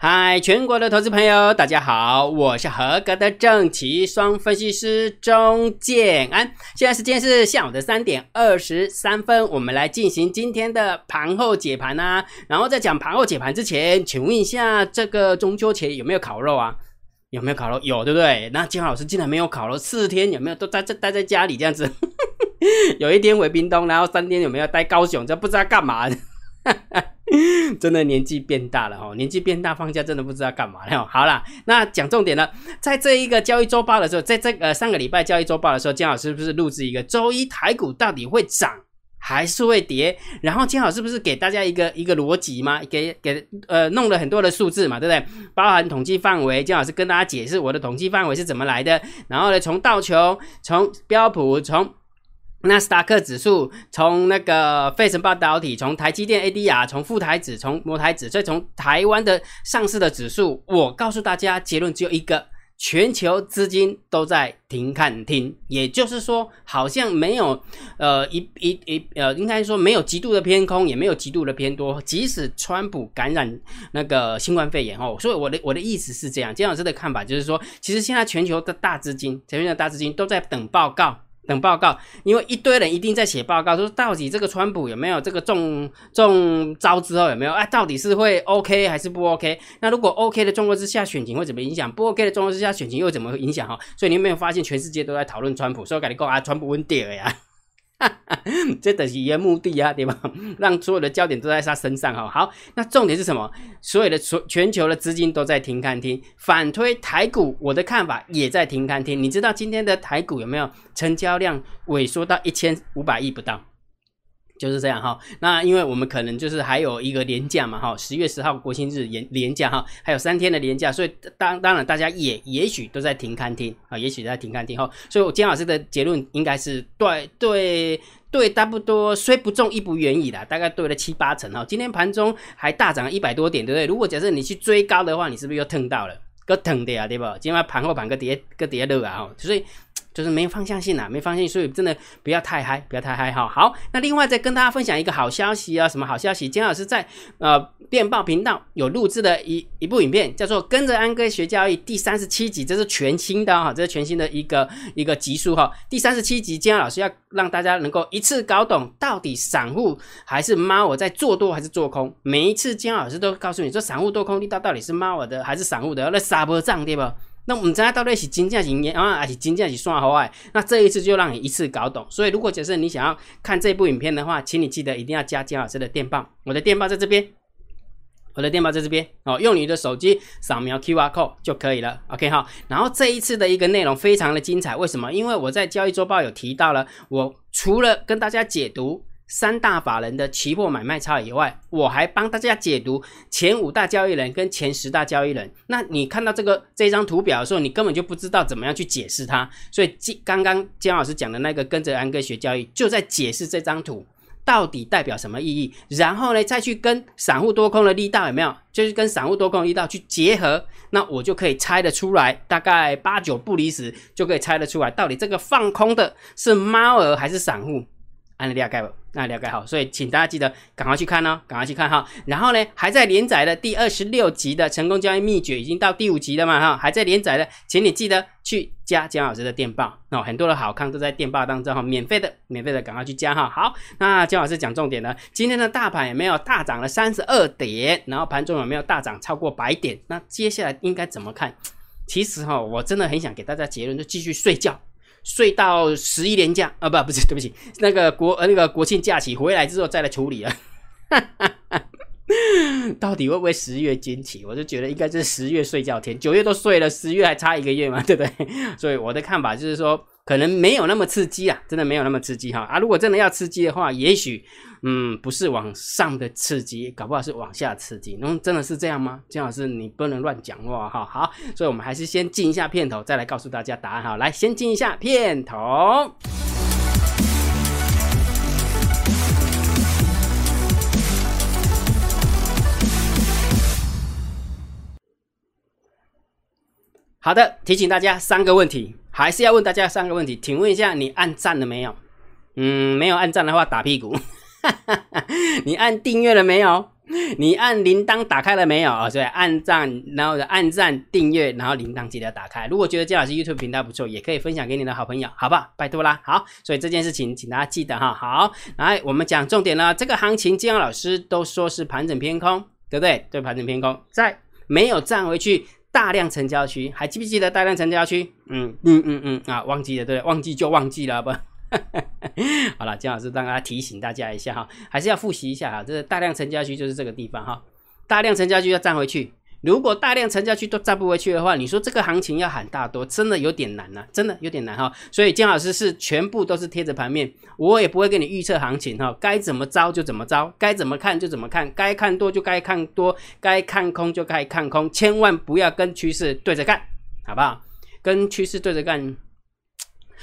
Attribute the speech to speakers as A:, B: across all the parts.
A: 嗨，全国的投资朋友，大家好，我是合格的正奇双分析师钟建安。现在时间是下午的三点二十三分，我们来进行今天的盘后解盘啊。然后在讲盘后解盘之前，请问一下，这个中秋节有没有烤肉啊？有没有烤肉？有，对不对？那金老师竟然没有烤肉，四天有没有都待在待在家里这样子？有一天回冰东，然后三天有没有待高雄？这不知道干嘛。真的年纪变大了哦，年纪变大，放假真的不知道干嘛了。好了，那讲重点了，在这一个交易周报的时候，在这个上个礼拜交易周报的时候，姜老师是不是录制一个周一台股到底会涨还是会跌？然后姜老师不是给大家一个一个逻辑吗？给给呃弄了很多的数字嘛，对不对？包含统计范围，姜老师跟大家解释我的统计范围是怎么来的。然后呢，从道琼，从标普，从纳斯达克指数从那个费城半导体，从台积电 ADR，从富台指，从摩台指，再从台湾的上市的指数，我告诉大家结论只有一个：全球资金都在停看听，也就是说，好像没有呃一一一呃，应该说没有极度的偏空，也没有极度的偏多。即使川普感染那个新冠肺炎哦，所以我的我的意思是这样，金老师的看法就是说，其实现在全球的大资金，全球的大资金都在等报告。等报告，因为一堆人一定在写报告，说到底这个川普有没有这个中中招之后有没有？哎，到底是会 OK 还是不 OK？那如果 OK 的状况之下，选情会怎么影响？不 OK 的状况之下，选情又怎么影响？哈，所以你有没有发现全世界都在讨论川普？所以我跟你讲啊，川普稳定呀。这等于一个目的啊，对吧？让所有的焦点都在他身上哈。好，那重点是什么？所有的全全球的资金都在停看听，反推台股，我的看法也在停看听。你知道今天的台股有没有成交量萎缩到一千五百亿不到？就是这样哈，那因为我们可能就是还有一个年假嘛哈，十月十号国庆日年年假哈，还有三天的年假，所以当当然大家也也许都在停看听啊，也许在停看听哈，所以我姜老师的结论应该是对对对，差不多虽不中亦不远矣啦，大概对了七八成哈。今天盘中还大涨了一百多点，对不对？如果假设你去追高的话，你是不是又蹭到了？个疼的呀，对不？今天盘后盘个跌个跌的啊哈，所以。就是没方向性啊，没方向性，所以真的不要太嗨，不要太嗨哈。好，那另外再跟大家分享一个好消息啊，什么好消息？金老师在呃电报频道有录制的一一部影片，叫做《跟着安哥学交易》第三十七集，这是全新的哈，这是全新的一个一个集数哈。第三十七集，金老师要让大家能够一次搞懂到底散户还是猫我在做多还是做空。每一次金老师都告诉你，说散户多空力道到底是猫我的还是散户的，那杀波涨对吧？那我们知道到底是金价型啊，还是金价是算好哎？那这一次就让你一次搞懂。所以如果假设你想要看这部影片的话，请你记得一定要加金老师的电报，我的电报在这边，我的电报在这边哦，用你的手机扫描 QR code 就可以了。OK 哈，然后这一次的一个内容非常的精彩，为什么？因为我在交易周报有提到了，我除了跟大家解读。三大法人的期货买卖差以外，我还帮大家解读前五大交易人跟前十大交易人。那你看到这个这张图表的时候，你根本就不知道怎么样去解释它。所以，刚刚姜老师讲的那个跟着安哥学交易，就在解释这张图到底代表什么意义。然后呢，再去跟散户多空的力道有没有，就是跟散户多空的力道去结合，那我就可以猜得出来，大概八九不离十就可以猜得出来，到底这个放空的是猫儿还是散户。按了解不？那了解好，所以请大家记得赶快去看哦，赶快去看哈。然后呢，还在连载的第二十六集的成功交易秘诀已经到第五集了嘛哈，还在连载的，请你记得去加姜老师的电报哦，很多的好康都在电报当中哈，免费的，免费的，赶快去加哈。好，那姜老师讲重点呢，今天的大盘有没有大涨了三十二点？然后盘中有没有大涨超过百点？那接下来应该怎么看？其实哈，我真的很想给大家结论，就继续睡觉。睡到十一年假啊，不，不是，对不起，那个国呃那个国庆假期回来之后再来处理啊。到底会不会十月惊奇？我就觉得应该是十月睡觉天，九月都睡了，十月还差一个月嘛，对不对？所以我的看法就是说。可能没有那么刺激啊，真的没有那么刺激哈啊！如果真的要刺激的话，也许嗯不是往上的刺激，搞不好是往下刺激。嗯真的是这样吗？金老师，你不能乱讲话哈。好，所以我们还是先进一下片头，再来告诉大家答案哈。来，先进一下片头。好的，提醒大家三个问题。还是要问大家三个问题，请问一下，你按赞了没有？嗯，没有按赞的话打屁股。你按订阅了没有？你按铃铛打开了没有啊？所以按赞，然后按赞订阅，然后铃铛记得打开。如果觉得姜老师 YouTube 频道不错，也可以分享给你的好朋友，好不好？拜托啦。好，所以这件事情请大家记得哈。好，来我们讲重点了。这个行情，姜老师都说是盘整偏空，对不对？对，盘整偏空，在没有站回去大量成交区，还记不记得大量成交区？嗯嗯嗯嗯啊，忘记了，对，忘记就忘记了不？好了，姜老师大家提醒大家一下哈，还是要复习一下哈。这个大量成交区就是这个地方哈，大量成交区要站回去。如果大量成交区都站不回去的话，你说这个行情要喊大多，真的有点难呐，真的有点难哈。所以姜老师是全部都是贴着盘面，我也不会给你预测行情哈，该怎么招就怎么招，该怎么看就怎么看，该看多就该看多，该看空就该看空，千万不要跟趋势对着干，好不好？跟趋势对着干。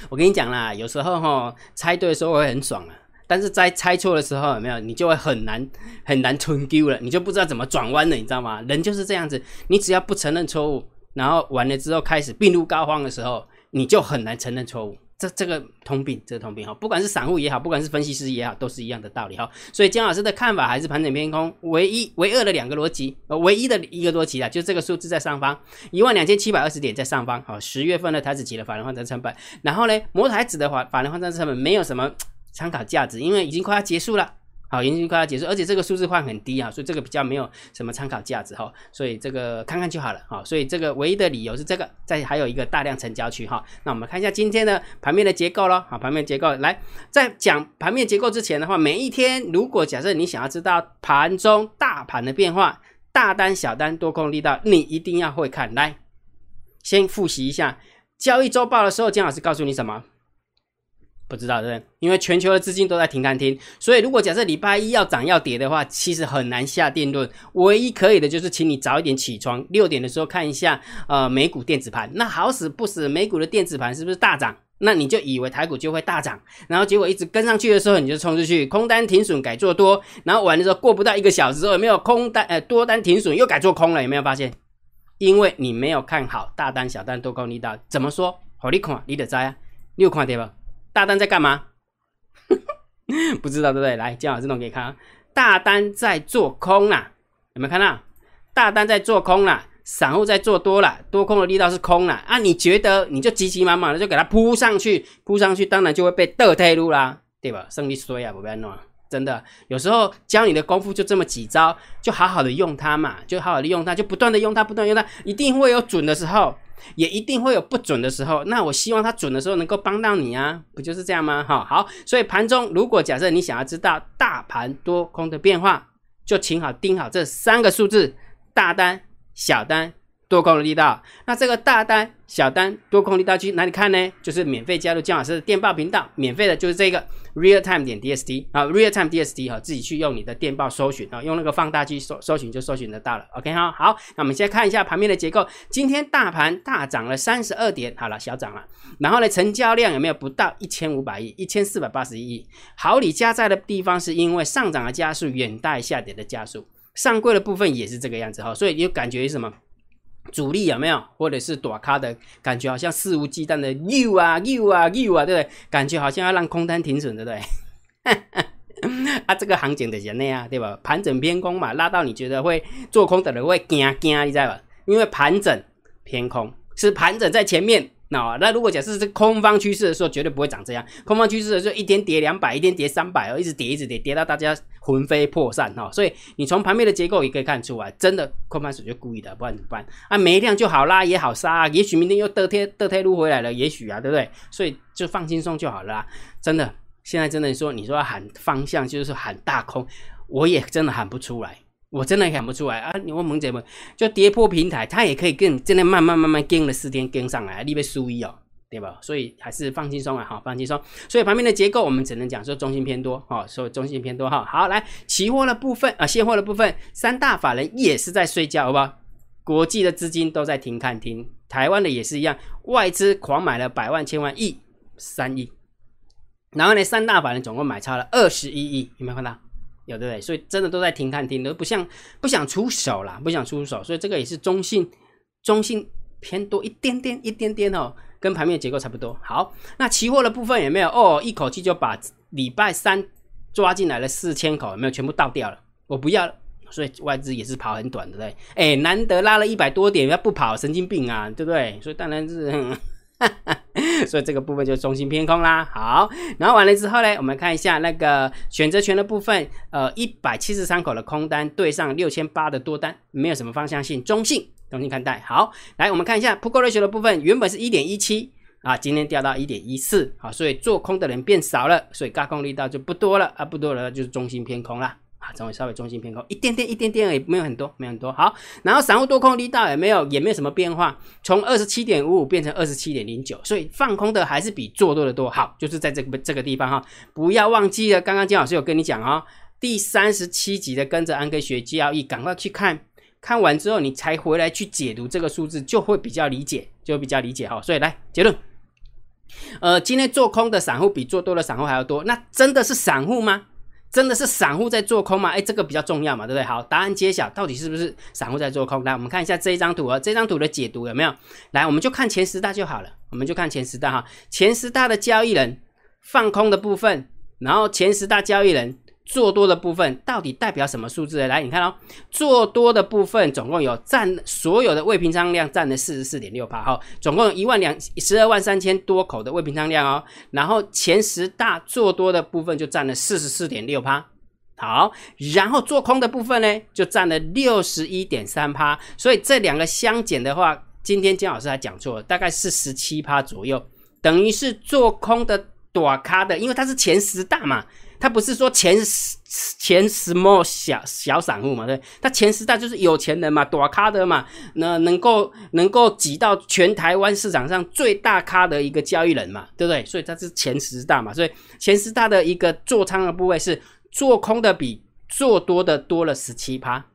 A: 我跟你讲啦，有时候哈猜对的时候会很爽啊，但是在猜错的时候有没有，你就会很难很难吞丢了，你就不知道怎么转弯了，你知道吗？人就是这样子，你只要不承认错误，然后完了之后开始病入膏肓的时候，你就很难承认错误。这这个通病，这个通病哈，不管是散户也好，不管是分析师也好，都是一样的道理哈。所以姜老师的看法还是盘整偏空，唯一唯二的两个逻辑，呃，唯一的一个逻辑啊，就这个数字在上方，一万两千七百二十点在上方，好，十月份的台子期的法人换算成本，然后呢，摩台子的话法人换算成本没有什么参考价值，因为已经快要结束了。好，已经快要结束，而且这个数字换很低啊，所以这个比较没有什么参考价值哈，所以这个看看就好了哈。所以这个唯一的理由是这个，在还有一个大量成交区哈。那我们看一下今天的盘面的结构咯。好，盘面结构来，在讲盘面结构之前的话，每一天如果假设你想要知道盘中大盘的变化，大单、小单、多空力道，你一定要会看。来，先复习一下交易周报的时候，姜老师告诉你什么？不知道对不对？因为全球的资金都在停看听，所以如果假设礼拜一要涨要跌的话，其实很难下定论。唯一可以的就是请你早一点起床，六点的时候看一下呃美股电子盘。那好死不死，美股的电子盘是不是大涨？那你就以为台股就会大涨，然后结果一直跟上去的时候，你就冲出去空单停损改做多，然后完的时候过不到一个小时后，有没有空单呃多单停损又改做空了？有没有发现？因为你没有看好大单小单多空力道，怎么说？好你看，你得知啊，你有看对吧？大单在干嘛？不知道对不对？来，姜老师弄给你看，大单在做空啦，有没有看到？大单在做空啦，散户在做多了，多空的力道是空啦。啊！你觉得你就急急忙忙的就给它扑上去，扑上去，当然就会被倒退路啦，对吧？胜利衰啊，不要弄。真的，有时候教你的功夫就这么几招，就好好的用它嘛，就好好的用它，就不断的用它，不断用它，一定会有准的时候。也一定会有不准的时候，那我希望它准的时候能够帮到你啊，不就是这样吗？哈，好，所以盘中如果假设你想要知道大盘多空的变化，就请好盯好这三个数字：大单、小单、多空的力道。那这个大单。小单多空力道去哪里看呢？就是免费加入姜老师的电报频道，免费的就是这个 real time 点 dst 啊，real time dst 哈，自己去用你的电报搜寻啊，用那个放大器搜搜寻就搜寻得到了。OK 哈，好，那我们先看一下盘面的结构。今天大盘大涨了三十二点，好了，小涨了。然后呢，成交量有没有不到一千五百亿？一千四百八十一亿。好，你加在的地方是因为上涨的加速远大于下跌的加速，上柜的部分也是这个样子哈，所以你就感觉什么？主力有没有，或者是躲咖的感觉，好像肆无忌惮的溜啊溜啊溜啊，对不对？感觉好像要让空单停损，对不对？啊，这个行情的人那样，对吧？盘整偏空嘛，拉到你觉得会做空的人会惊惊，你知道吧？因为盘整偏空是盘整在前面。那那如果假设是空方趋势的时候，绝对不会长这样。空方趋势的时候，一天跌两百，一天跌三百哦，一直跌，一直跌，跌到大家魂飞魄散哈。所以你从盘面的结构也可以看出来，真的空盘手就故意的，不然怎么办？啊，没量就好拉也好杀，也许明天又得贴得贴路回来了，也许啊，对不对？所以就放轻松就好了。真的，现在真的说，你说要喊方向，就是喊大空，我也真的喊不出来。我真的想不出来啊！你问萌姐们，就跌破平台，它也可以跟真的慢慢慢慢跟了四天跟上来，你被输一哦，对吧？所以还是放轻松啊，好，放轻松。所以旁边的结构，我们只能讲说中心偏多，哈，所以中心偏多哈。好，来期货的部分啊，现货的部分，三大法人也是在睡觉，好不好？国际的资金都在停看停，台湾的也是一样，外资狂买了百万千万亿三亿，然后呢，三大法人总共买超了二十一亿，有没有看到？有对不对？所以真的都在停看停，都不像不想出手啦，不想出手，所以这个也是中性，中性偏多一点点，一点点哦，跟盘面结构差不多。好，那期货的部分有没有？哦，一口气就把礼拜三抓进来了四千口，有没有全部倒掉了？我不要所以外资也是跑很短的，对不对？哎，难得拉了一百多点，要不跑，神经病啊，对不对？所以当然是，所以这个部分就中心偏空啦。好，然后完了之后呢，我们看一下那个选择权的部分，呃，一百七十三口的空单对上六千八的多单，没有什么方向性，中性，中性看待。好，来我们看一下 Put Ratio 的部分，原本是一点一七啊，今天掉到一点一四，好，所以做空的人变少了，所以轧空力道就不多了啊，不多了就是中心偏空啦。啊，稍微稍微中心偏空一点点，一点点而已，没有很多，没有很多。好，然后散户多空力道也没有，也没有什么变化，从二十七点五五变成二十七点零九，所以放空的还是比做多的多。好，就是在这个这个地方哈，不要忘记了，刚刚金老师有跟你讲哦，第三十七集的跟着安哥学交易，赶快去看，看完之后你才回来去解读这个数字，就会比较理解，就比较理解哈。所以来结论，呃，今天做空的散户比做多的散户还要多，那真的是散户吗？真的是散户在做空吗？哎，这个比较重要嘛，对不对？好，答案揭晓，到底是不是散户在做空？来，我们看一下这一张图啊，这张图的解读有没有？来，我们就看前十大就好了，我们就看前十大哈，前十大的交易人放空的部分，然后前十大交易人。做多的部分到底代表什么数字？来，你看哦，做多的部分总共有占所有的未平仓量占了四十四点六八，哈，总共有一万两十二万三千多口的未平仓量哦。然后前十大做多的部分就占了四十四点六趴，好，然后做空的部分呢就占了六十一点三趴，所以这两个相减的话，今天金老师还讲错了，大概是十七趴左右，等于是做空的短咖的，因为它是前十大嘛。他不是说前十前十么小小散户嘛？对，他前十大就是有钱人嘛，大咖的嘛，那能够能够挤到全台湾市场上最大咖的一个交易人嘛，对不对？所以他是前十大嘛，所以前十大的一个做仓的部位是做空的比做多的多了十七趴，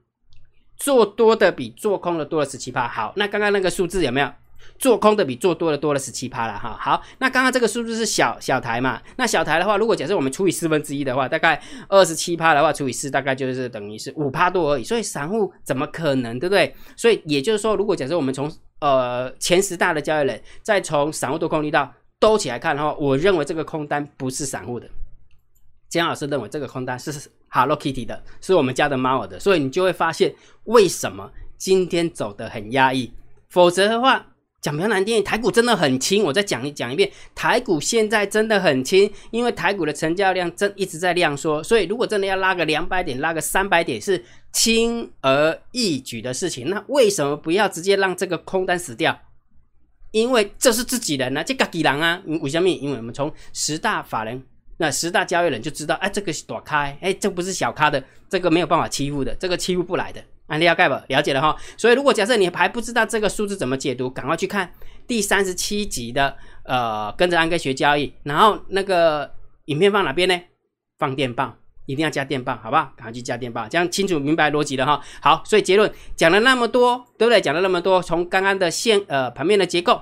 A: 做多的比做空的多了十七趴。好，那刚刚那个数字有没有？做空的比做多的多了十七趴了哈，好，那刚刚这个数字是小小台嘛？那小台的话，如果假设我们除以四分之一的话，大概二十七趴的话，除以四大概就是等于是五趴多而已。所以散户怎么可能，对不对？所以也就是说，如果假设我们从呃前十大的交易人，再从散户多空力道兜起来看的话，我认为这个空单不是散户的。姜老师认为这个空单是 Hello Kitty 的，是我们家的猫儿的，所以你就会发现为什么今天走得很压抑，否则的话。讲比较难听，台股真的很轻。我再讲一讲一遍，台股现在真的很轻，因为台股的成交量真一直在量缩，所以如果真的要拉个两百点、拉个三百点是轻而易举的事情。那为什么不要直接让这个空单死掉？因为这是自己人啊，这个己人啊。为什么？因为我们从十大法人、那十大交易人就知道，哎，这个是大开，哎，这不是小咖的，这个没有办法欺负的，这个欺负不来的。案例要盖不了解了哈，所以如果假设你还不知道这个数字怎么解读，赶快去看第三十七集的呃跟着安哥学交易，然后那个影片放哪边呢？放电棒，一定要加电棒，好不好？赶快去加电棒，这样清楚明白逻辑了哈。好，所以结论讲了那么多，对不对？讲了那么多，从刚刚的现呃盘面的结构，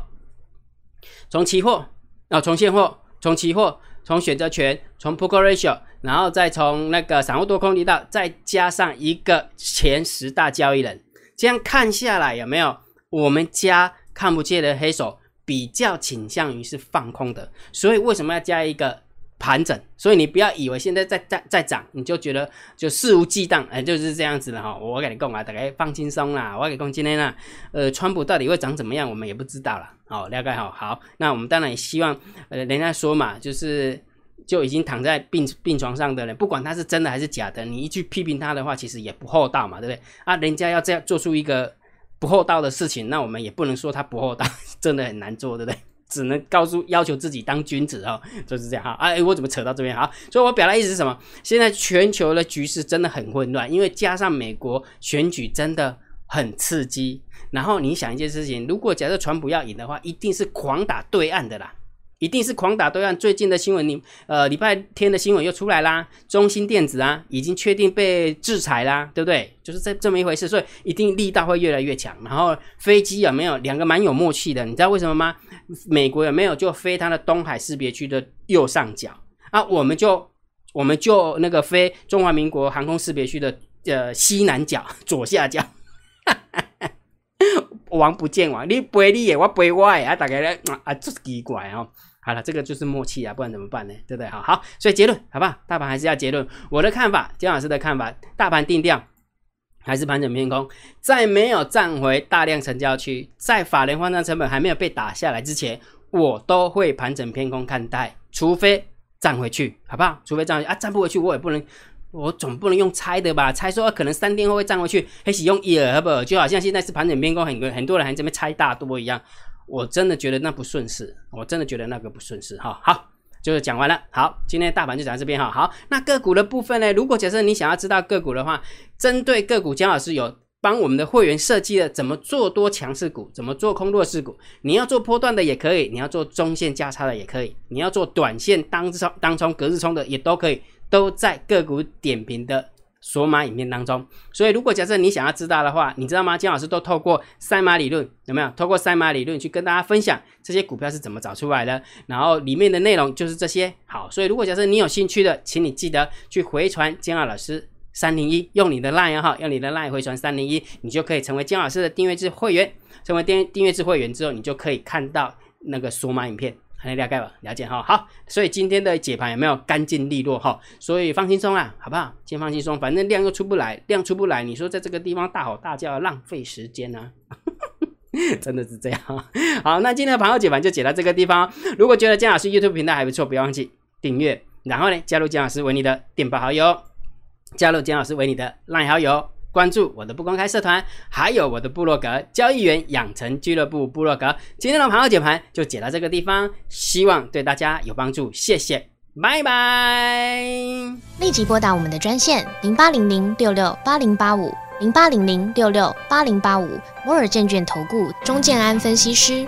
A: 从期货啊，从现货，从期货。从选择权，从 p o k e ratio，然后再从那个散户多空力道，再加上一个前十大交易人，这样看下来有没有？我们家看不见的黑手比较倾向于是放空的，所以为什么要加一个？盘整，所以你不要以为现在在在在涨，你就觉得就肆无忌惮，哎，就是这样子的哈。我跟你讲啊，大家放轻松啦。我跟你讲今天呢，呃，川普到底会涨怎么样，我们也不知道了。好，了解好。好，那我们当然也希望，呃，人家说嘛，就是就已经躺在病病床上的人，不管他是真的还是假的，你一句批评他的话，其实也不厚道嘛，对不对？啊，人家要这样做出一个不厚道的事情，那我们也不能说他不厚道，真的很难做，对不对？只能告诉要求自己当君子哦，就是这样哈。哎，我怎么扯到这边好？所以我表达意思是什么？现在全球的局势真的很混乱，因为加上美国选举真的很刺激。然后你想一件事情，如果假设川普要赢的话，一定是狂打对岸的啦。一定是狂打对岸。最近的新闻，你呃礼拜天的新闻又出来啦，中芯电子啊已经确定被制裁啦，对不对？就是这这么一回事，所以一定力道会越来越强。然后飞机有没有两个蛮有默契的？你知道为什么吗？美国有没有就飞它的东海识别区的右上角啊？我们就我们就那个飞中华民国航空识别区的呃西南角 左下角，王不见王，你背你的，我背我的啊，大概咧啊，这奇怪哦。好了，这个就是默契啊，不然怎么办呢？对不对？好好，所以结论好不好？大盘还是要结论。我的看法，姜老师的看法，大盘定调还是盘整偏空，在没有站回大量成交区，在法人换仓成本还没有被打下来之前，我都会盘整偏空看待，除非站回去，好不好？除非站回去啊，站不回去，我也不能。我总不能用猜的吧？猜说可能三天后会站回去，还是用一尔不？就好像现在是盘整偏空，很多很多人还这边猜大多一样。我真的觉得那不顺势，我真的觉得那个不顺势哈。好，就是讲完了。好，今天大盘就讲到这边哈。好，那个股的部分呢？如果假设你想要知道个股的话，针对个股，姜老师有帮我们的会员设计了怎么做多强势股，怎么做空弱势股。你要做波段的也可以，你要做中线价差的也可以，你要做短线当冲、当冲、隔日冲的也都可以。都在个股点评的索马影片当中，所以如果假设你想要知道的话，你知道吗？金老师都透过赛马理论有没有？透过赛马理论去跟大家分享这些股票是怎么找出来的，然后里面的内容就是这些。好，所以如果假设你有兴趣的，请你记得去回传金老师三零一，用你的 line 哈，用你的 line 回传三零一，你就可以成为金老师的订阅制会员。成为订订阅制会员之后，你就可以看到那个索马影片。还能了解吧？了解哈。好，所以今天的解盘有没有干净利落哈？所以放轻松啊，好不好？先放轻松，反正量又出不来，量出不来，你说在这个地方大吼大叫，浪费时间呢？真的是这样。好，那今天的盘后解盘就解到这个地方。如果觉得姜老师 YouTube 频道还不错，不要忘记订阅，然后呢，加入姜老师为你的电报好友，加入姜老师为你的 LINE 好友。关注我的不公开社团，还有我的部落格交易员养成俱乐部部落格。今天的盘后解盘就解到这个地方，希望对大家有帮助，谢谢，拜拜。
B: 立即拨打我们的专线零八零零六六八零八五零八零零六六八零八五摩尔证券投顾钟建安分析师。